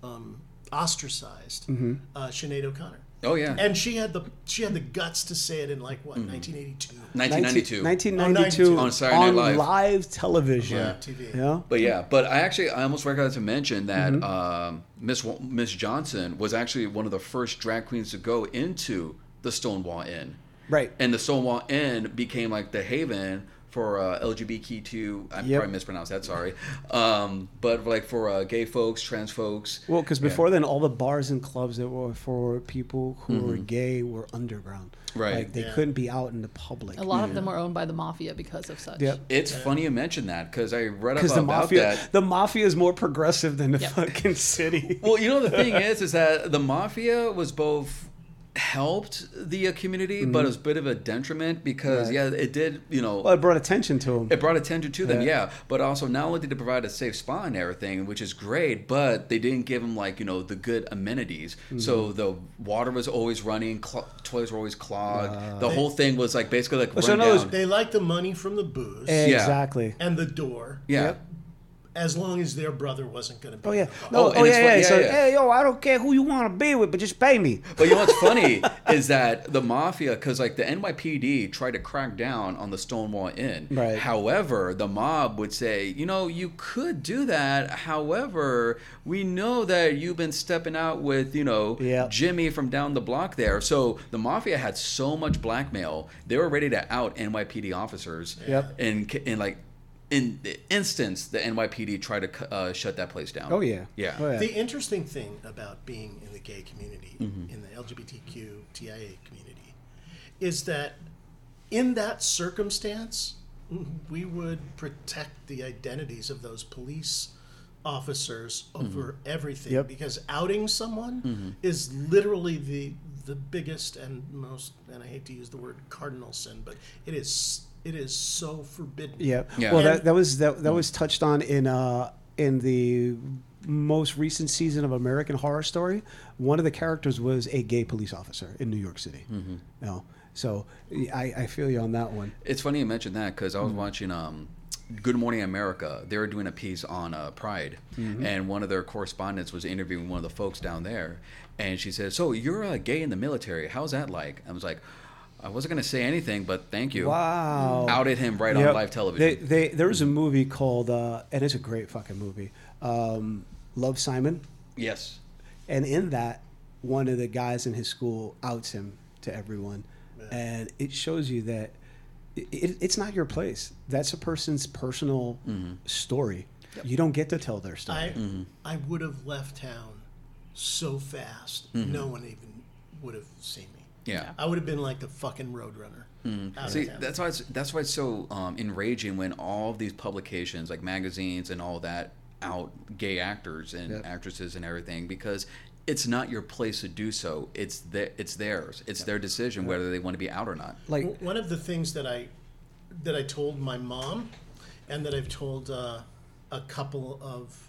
um ostracized Mm-hmm. uh Sinead O'Connor. Oh yeah, And she had the she had the guts to say it in like what Mm-hmm. 1982 1992. 1992 On Saturday Night on Live. live television. Yeah. TV. Yeah. But yeah, but I actually I almost forgot to mention that Mm-hmm. um, Miss Miss Johnson was actually one of the first drag queens to go into the Stonewall Inn, Right. and the Stonewall Inn became like the haven for uh, LGBTQ. I Yep. probably mispronounced that. Sorry, um, but like for uh, gay folks, trans folks. Well, because Yeah. before then, all the bars and clubs that were for people who were Mm-hmm. gay were underground. Right. Like they Yeah. couldn't be out in the public. A lot of them were owned by the mafia because of such. Yep. It's funny you mentioned that because I read up Because the about mafia, that. the mafia is more progressive than the Yep. fucking city. Well, you know the thing is, is that the mafia was both helped the uh, community, but it was a bit of a detriment because Mm-hmm. Right. yeah, it did. You know, Well, it brought attention to them. it brought attention to them, Yeah. yeah. But also, not only did they provide a safe spot and everything, which is great, but they didn't give them like you know the good amenities. So Mm-hmm. the water was always running, cl- toilets were always clogged. the whole thing was like basically like So run in other words, down. They like the money from the booze exactly. and the door yeah. Yep. As long as their brother wasn't going to be Oh yeah. in the bar. No. Oh, Oh, and it's yeah, fun- yeah. yeah, So yeah. hey, yo, I don't care who you want to be with, but just pay me. But you know what's funny is that the mafia, because like the NYPD tried to crack down on the Stonewall Inn. Right. However, the mob would say, you know, you could do that. However, we know that you've been stepping out with, you know, Yep. Jimmy from down the block there. So the mafia had so much blackmail, they were ready to out NYPD officers. Yep. And in like. In the instance, the NYPD tried to uh, shut that place down. Oh yeah. Yeah. Oh, yeah. The interesting thing about being in the gay community, Mm-hmm. in the LGBTQ TIA community, is that in that circumstance, we would protect the identities of those police officers over everything Yep. because outing someone Mm-hmm. is literally the the biggest and most and I hate to use the word cardinal sin, but it is it is so forbidden. Yeah. Yeah. Well, that, that was that, that was touched on in uh in the most recent season of American Horror Story. One of the characters was a gay police officer in New York City. You know, so I, I feel you on that one. It's funny you mentioned that because I was watching um, Good Morning America. They were doing a piece on uh, Pride, and one of their correspondents was interviewing one of the folks down there, and she said, "So you're uh, gay in the military? How's that like?" I was like, "I wasn't gonna say anything, but thank you." Wow. Outed him right Yep. on live television. They, they, there was a movie called, uh, and it's a great fucking movie, um, Love Simon. yes. And in that, one of the guys in his school outs him to everyone. And it shows you that it, it, it's not your place. That's a person's personal story. You don't get to tell their story. I I would have left town so fast, no one even would have seen me. Yeah. I would have been like the fucking roadrunner. out of See, that's why it's, that's why it's so um, enraging when all of these publications, like magazines and all that, out gay actors and Yep. actresses and everything because it's not your place to do so. It's the, it's theirs. It's their decision whether they want to be out or not. Like W- one of the things that I that I told my mom, and that I've told uh, a couple of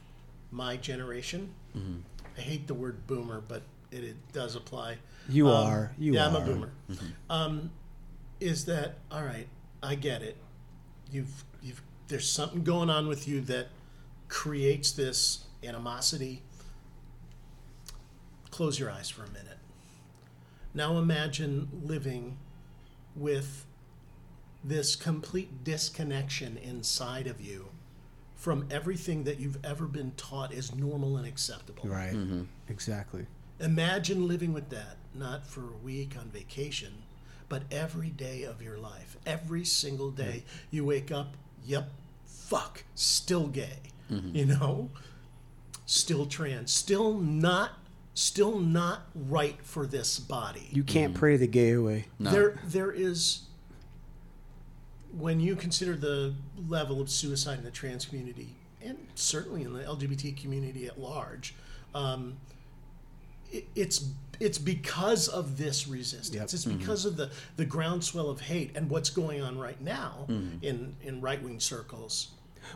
my generation. Mm-hmm. I hate the word boomer, but it, it does apply. You Um, are. You are. yeah, I'm a boomer. Um, is that all right? I get it. You've you've there's something going on with you that creates this animosity. Close your eyes for a minute. Now imagine living with this complete disconnection inside of you from everything that you've ever been taught is normal and acceptable. right. Exactly. Imagine living with that, not for a week on vacation, but every day of your life. Every single day you wake up, yep, fuck, still gay. You know? Still trans, still not still not right for this body. You can't pray the gay away. There, there is. When you consider the level of suicide in the trans community, and certainly in the LGBT community at large, um, it, it's it's because of this resistance. Yep. It's because mm-hmm. of the the groundswell of hate and what's going on right now mm-hmm. in in right wing circles.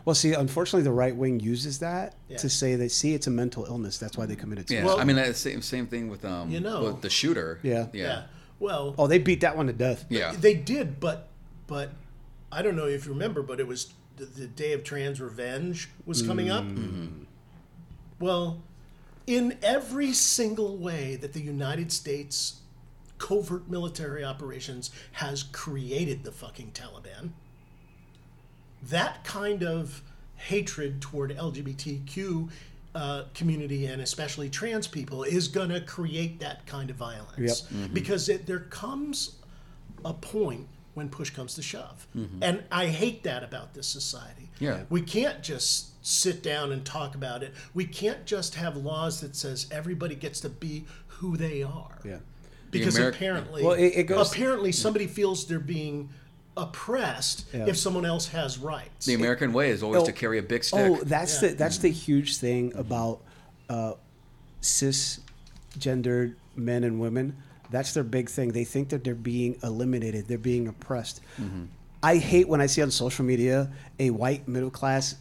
Well, see, unfortunately, the right wing uses that Yeah. to say that see, it's a mental illness. That's why they committed Yeah. Well- I mean, that's same same thing with um, You know. with the shooter. Yeah. yeah, Yeah. Well, Oh, they beat that one to death. yeah. They did, but but I don't know if you remember, but it was the, the day of trans revenge was coming up. Mm-hmm. Well, in every single way that the United States covert military operations has created the fucking Taliban, that kind of hatred toward LGBTQ uh, community and especially trans people is going to create that kind of violence. Yep. because it, there comes a point when push comes to shove. And i hate that about this society. Yeah. we can't just sit down and talk about it we can't just have laws that says everybody gets to be who they are Yeah. because Ameri- apparently Well, it- it goes- apparently somebody feels they're being oppressed Yeah. if someone else has rights The American way is always Oh, to carry a big stick. Oh, that's Yeah. the that's the huge thing about uh, cisgendered men and women. That's their big thing. They think that they're being eliminated. They're being oppressed. I hate when I see on social media a white middle class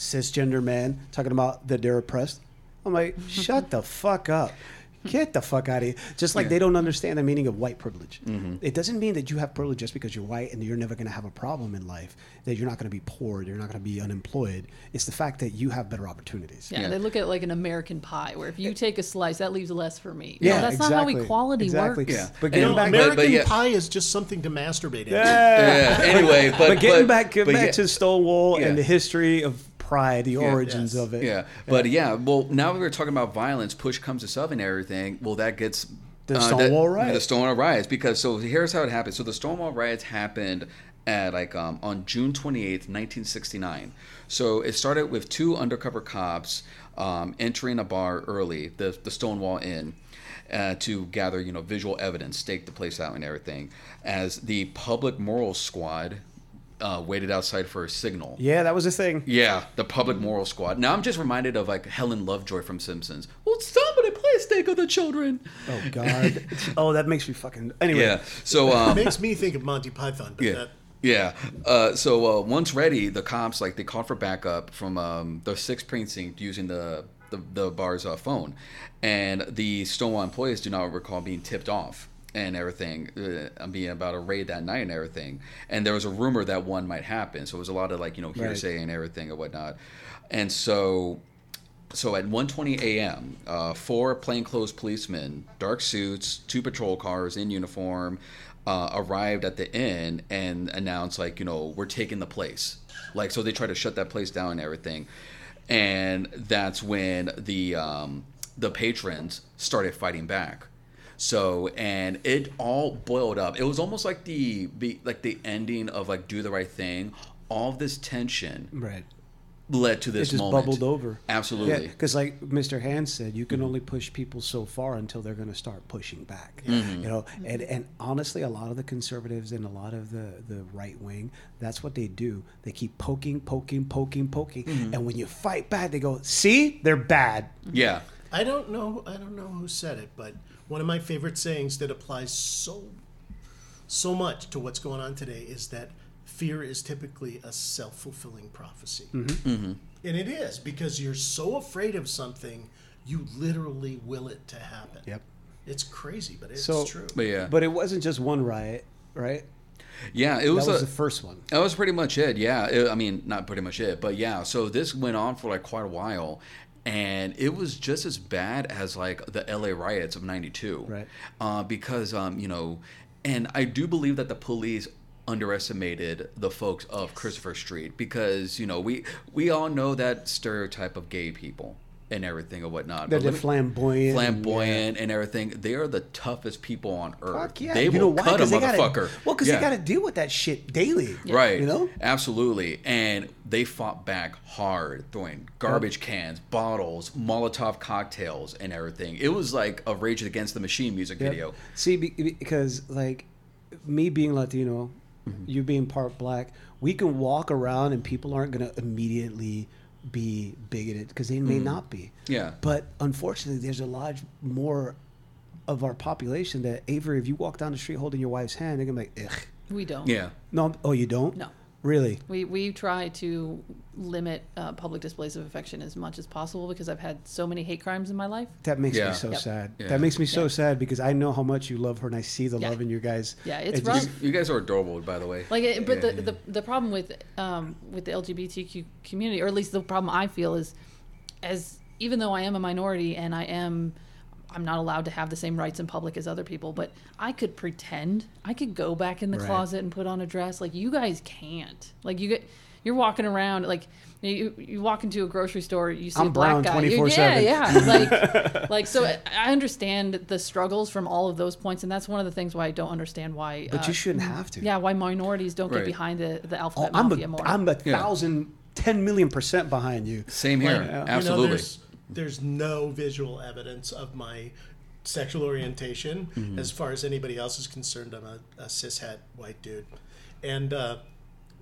cisgender man talking about that they're oppressed. I'm like, shut the fuck up. Get the fuck out of here. Just like they don't understand the meaning of white privilege. Mm-hmm. It doesn't mean that you have privilege just because you're white and you're never going to have a problem in life, that you're not going to be poor, that you're not going to be unemployed. It's the fact that you have better opportunities. Yeah, Yeah. they look at like an American pie, where if you take a slice, that leaves less for me. Yeah, no, that's not how equality Exactly. works. Yeah. But And- getting No, back, but- American yeah. Pie is just something to masturbate into. yeah. Anyway, but but getting but- back, getting but back yeah- to Stonewall Yeah. and the history of pride, the origins Yes. of it. Yeah, but yeah, well, now we're talking about violence, push comes to shove and everything. Well, that gets The that- Stonewall riots. The Stonewall riots, because so here's how it happened. So the Stonewall riots happened at like um, on June 28th, 1969. So it started with two undercover cops um, entering a bar early, the the Stonewall Inn. Uh, to gather, you know, visual evidence, stake the place out, and everything. As the public moral squad uh, waited outside for a signal. Yeah, that was a thing. Yeah, the public moral squad. Now I'm just reminded of like Helen Lovejoy from Simpsons. Well, somebody please think of the children. Oh God. oh, that makes me fucking. Anyway. Yeah. So um, Makes me think of Monty Python, but yeah. that Yeah. Uh, so uh, once ready, the cops like they called for backup from um, the sixth precinct using the the, the bar's uh, phone, and the Stonewall employees do not recall being tipped off and everything, uh, being about a raid that night and everything. And there was a rumor that one might happen, so it was a lot of like you know hearsay and everything and whatnot. And so so at 1:20 a.m., uh, four plainclothes policemen, dark suits, two patrol cars in uniform, uh, arrived at the inn and announced like, you know, we're taking the place. Like, so they tried to shut that place down and everything, and that's when the um, the patrons started fighting back. So and it all boiled up. It was almost like the be like the ending of like Do the Right Thing. All of this tension Right. led to this it just moment. bubbled over. Absolutely. Yeah, because like Mr. Hand said, you can only push people so far until they're going to start pushing back. Mm-hmm. You know, and and honestly, a lot of the conservatives and a lot of the the right wing, that's what they do. They keep poking, poking, poking, poking, Mm-hmm. and when you fight back, they go, "See, they're bad." Yeah. I don't know. I don't know who said it, but one of my favorite sayings that applies so so much to what's going on today is that fear is typically a self fulfilling prophecy, Mm-hmm. and it is because you're so afraid of something, you literally will it to happen. Yep. It's crazy, but it's So- true. But yeah. But it wasn't just one riot, right? yeah, it That was, was a, the first one. That was pretty much it. Yeah, It- I mean, not pretty much it, but yeah. So this went on for like quite a while, and it was just as bad as like the L.A. riots of '92. Right. Uh, because um, you know, and I do believe that the police underestimated the folks of Christopher Street because you know we we all know that stereotype of gay people and everything and whatnot. They're But the let me- flamboyant. flamboyant and everything. They are the toughest people on earth. Fuck yeah. They you will know why? cut a they gotta- motherfucker. well, because Yeah. they got to deal with that shit daily. Right. You know? Absolutely. And they fought back hard, throwing garbage cans, bottles, Molotov cocktails, and everything. It was like a Rage Against the Machine music Yep. video. See, because like me being Latino, Mm-hmm. you being part black, we can walk around and people aren't going to immediately be bigoted because they may not be. Mm. Yeah. But unfortunately, there's a lot more of our population that Avri, if you walk down the street holding your wife's hand, they're gonna be like, Ugh. We don't. Yeah. no, oh, you don't? No. Really? We, we try to limit uh, public displays of affection as much as possible because I've had so many hate crimes in my life. That makes Yeah. me so Yep. sad. Yeah. That makes me so Yeah. sad because I know how much you love her and I see the Yeah. love in you guys. Yeah, it's It rough. just- You guys are adorable, by the way. Like, it, but Yeah, the, yeah. the the problem with um, with the LGBTQ community, or at least the problem I feel is, as even though I am a minority and I am, I'm not allowed to have the same rights in public as other people, but I could pretend. I could go back in the Right. closet and put on a dress. Like you guys can't. Like you get, you're walking around like. You, you walk into a grocery store, you see I'm a black brown guy. you- 24/7. Yeah, yeah. Like, like so. I understand the struggles from all of those points, and that's one of the things why I don't understand why. But uh, you shouldn't have to. yeah, why minorities don't Right. get behind the, the Oh, I'm mafia a, more. I'm a Yeah. thousand, ten million percent behind you. Same here. Like, you know, Absolutely. There's, no visual evidence of my sexual orientation Mm-hmm. as far as anybody else is concerned. I'm a, a cishet white dude. And uh,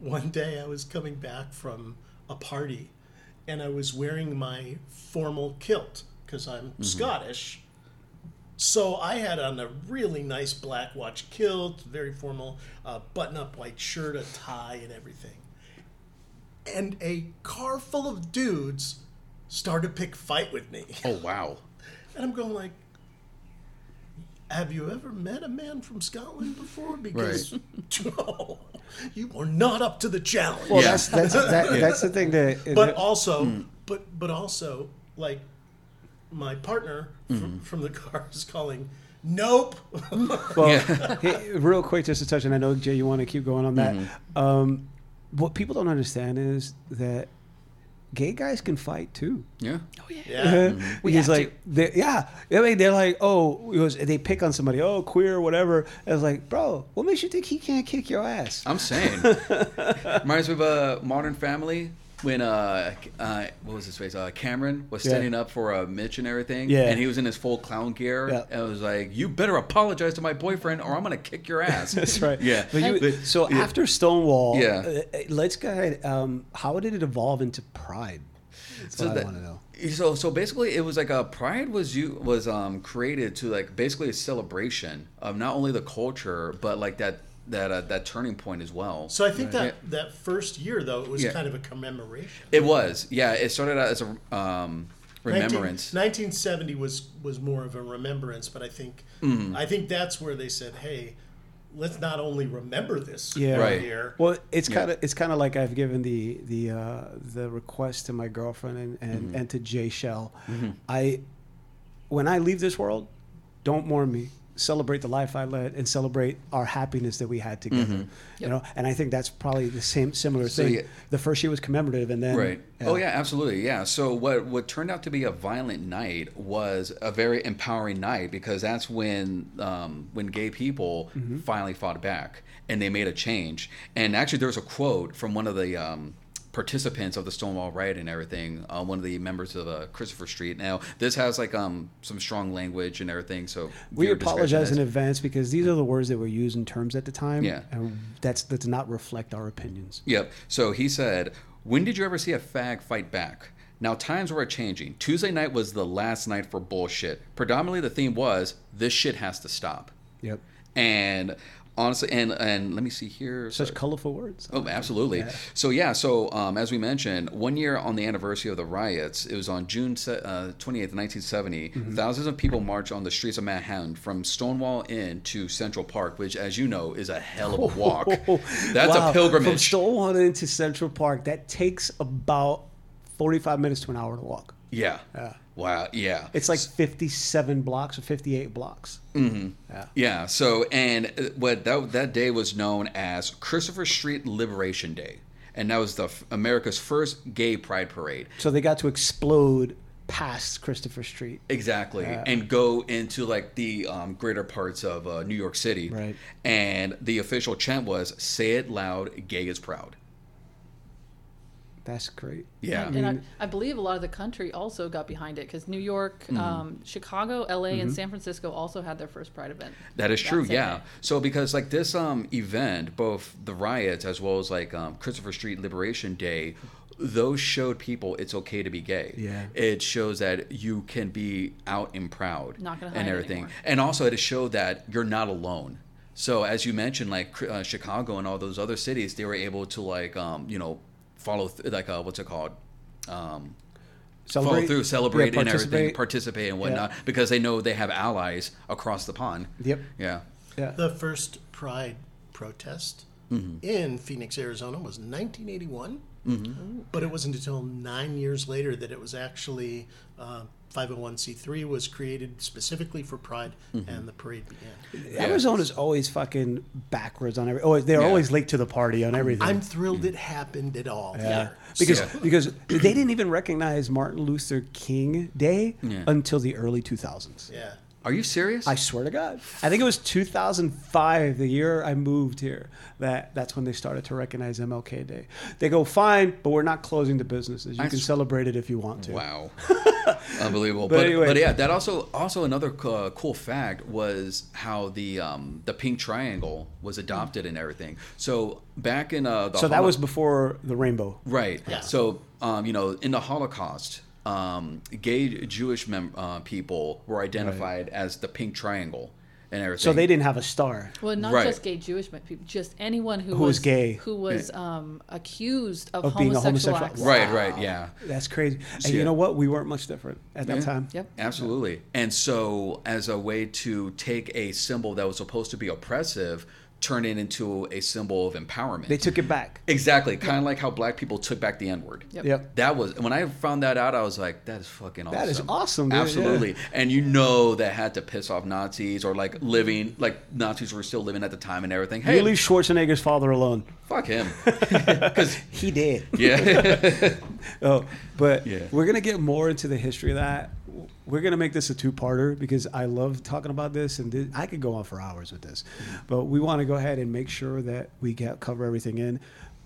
one day I was coming back from a party and I was wearing my formal kilt because I'm Mm-hmm. Scottish. So I had on a really nice black watch kilt, very formal, uh, button-up white shirt, a tie, and everything. And a car full of dudes started a pick fight with me, oh wow. and I'm going like, "Have you ever met a man from Scotland before? Because no, you are not up to the challenge." Well, Yeah. that's that's that, that's the thing that. but that- also, but but also, like my partner from, from the car is calling. Nope. well, Yeah. hey, real quick, just to touch, and I know Jay, you want to keep going on that. Mm-hmm. Um, what people don't understand is that gay guys can fight too. Yeah. Oh yeah. Uh-huh. We He's have like, they, yeah, I mean, they're like, oh, it was, they pick on somebody, oh, queer, whatever. And it's like, bro, what makes you think he can't kick your ass? I'm saying. Reminds me of a Modern Family when uh, uh what was his face? Uh, Cameron was Yeah. standing up for a Mitch and everything. Yeah. And he was in his full clown gear. Yeah. And it was like, you better apologize to my boyfriend or I'm gonna kick your ass. That's right. Yeah. But you, But- so yeah. after Stonewall, Yeah. uh, let's go ahead. Um, how did it evolve into Pride? That's So what that- I want to know. So so basically, it was like a pride was you was um created to like basically a celebration of not only the culture but like that that uh, that turning point as well. So I think Right. that that first year though it was Yeah. kind of a commemoration. It was yeah. It started out as a um remembrance. 19, 1970 was was more of a remembrance, but I think Mm-hmm. I think that's where they said, "Hey, let's not only remember this Yeah. Right. year." Well, it's kind of it's kind of like I've given the the uh, the request to my girlfriend and and, Mm-hmm. and to Jaychelle. I when I leave this world, don't mourn me. Celebrate the life I led and celebrate our happiness that we had together. You know, and I think that's probably the same similar Mm-hmm. So, thing. yeah. The first year was commemorative, and then Right. Oh yeah, absolutely. Yeah. So what what turned out to be a violent night was a very empowering night because that's when um, when gay people finally fought back and they made a change. And actually, there was a quote from one of the um, participants of the Stonewall riot and everything. Uh, one of the members of uh, Christopher Street. Now this has like um some strong language and everything. So We apologize in advance because these are the words that were used in terms at the time. Yeah. And that's that does not reflect our opinions. Yep. So he said, When did you ever see a fag fight back? Now, times were changing. Tuesday night was the last night for bullshit. Predominantly, the theme was, This shit has to stop. Yep. And honestly, and, and let me see here. Such So- colorful words. Oh, absolutely. So yeah, so um, as we mentioned, one year on the anniversary of the riots, it was on June uh, 28th, 1970. Mm-hmm. Thousands of people marched on the streets of Manhattan from Stonewall Inn to Central Park, which, as you know, is a hell of a walk. That's Wow. a pilgrimage. From Stonewall inn to Central Park, that takes about 45 minutes to an hour to walk. Yeah, yeah. Wow. Yeah. It's like 57 blocks or 58 blocks. Yeah. Yeah. So, and uh, what that that day was known as Christopher Street Liberation Day, and that was the America's first gay pride parade. So they got to explode past Christopher Street. Exactly, and go into like the um, greater parts of uh, New York City. Right. And the official chant was "Say it loud, gay is proud." That's great. Yeah. And I, I believe a lot of the country also got behind it because New York, um, Chicago, LA, and San Francisco also had their first Pride event. That is true, same yeah. day. So because like this um event, both the riots as well as like um, Christopher Street Liberation Day, those showed people it's okay to be gay. Yeah. It shows that you can be out and proud Not gonna and everything, anymore. and also it showed that you're not alone. So as you mentioned, like uh, Chicago and all those other cities, they were able to like um you know follow th- like uh, what's it called. Um, follow through, celebrate, Yeah, and everything, participate. participate and whatnot, because they know they have allies across the pond. Yep. Yeah. Yeah. The first Pride protest in Phoenix, Arizona was 1981. But it wasn't until nine years later that it was actually uh, 501c3 was created specifically for Pride mm-hmm. and the parade began. Arizona's always fucking backwards on every. Oh, they're Yeah. always late to the party on everything. I'm thrilled it happened at all. yeah. here. Because Yeah. because they didn't even recognize Martin Luther King Day Yeah. until the early 2000s. Yeah. Are you serious? I swear to God. I think it was 2005, the year I moved here, that that's when they started to recognize MLK Day. They go, fine, but we're not closing the businesses. You can celebrate it if you want to. Wow, unbelievable. But But, anyway. but yeah, that also also another uh, cool fact was how the um, the pink triangle was adopted and everything. So back in uh, the So that was before the rainbow. right. Yeah. So um, you know, in the Holocaust, um, gay Jewish mem- uh, people were identified as the pink triangle and everything. So they didn't have a star. Well, not Right. just gay Jewish people, just anyone who, Who was gay. who was um, accused of, Of being a homosexual, homosexual- acts. Right. Right. Yeah. That's crazy. And yeah. you know what? We weren't much different at that Yeah. time. Yep. Absolutely. And so, as a way to take a symbol that was supposed to be oppressive, turn it into a symbol of empowerment. They took it back. exactly, kind of like how black people took back the N word. Yep. Yep. That was when I found that out. I was like, "That is fucking awesome." That is awesome, dude, yeah. Absolutely. And you know that had to piss off Nazis or like living like Nazis were still living at the time and everything. Hey, You leave Schwarzenegger's father alone. fuck him. Because He did. yeah, Oh, but Yeah. we're gonna get more into the history of that. We're gonna make this a two-parter because I love talking about this, and I could go on for hours with this. But we want to go ahead and make sure that we get cover everything in.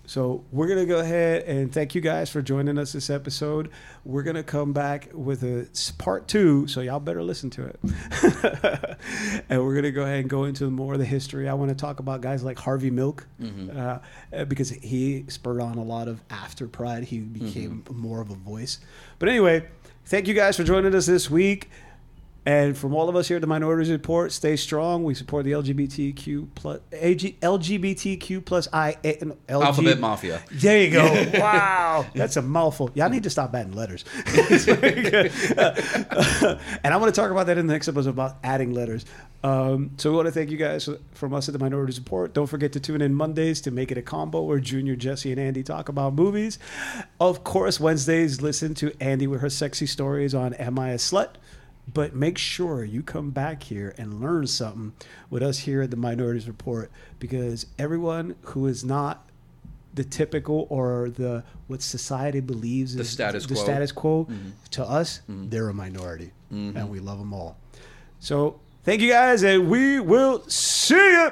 So we're gonna go ahead and thank you guys for joining us this episode. We're gonna come back with a part two, so y'all better listen to it. and we're gonna go ahead and go into more of the history. I want to talk about guys like Harvey Milk uh, uh, because he spurred on a lot of after Pride. He became more of a voice. But anyway, thank you guys for joining us this week. And from all of us here at the Minorities Report, stay strong. We support the LGBTQ plus AG, LGBTQ plus I A- no, LG, Alphabet Mafia. There you go. wow, that's a mouthful. Y'all need to stop adding letters. It's very good. and I want to talk about that in the next episode about adding letters. Um, so we want to thank you guys from us at the Minorities Report. Don't forget to tune in Mondays to make it a combo where Junior, Jesse, and Andy talk about movies. Of course, Wednesdays listen to Andy with her sexy stories on Am I a Slut? But make sure you come back here and learn something with us here at the Minorities Report because everyone who is not the typical or the what society believes is status the quo. status quo mm-hmm. to us mm-hmm. they're a minority and mm-hmm. we love them all. So thank you guys and we will see you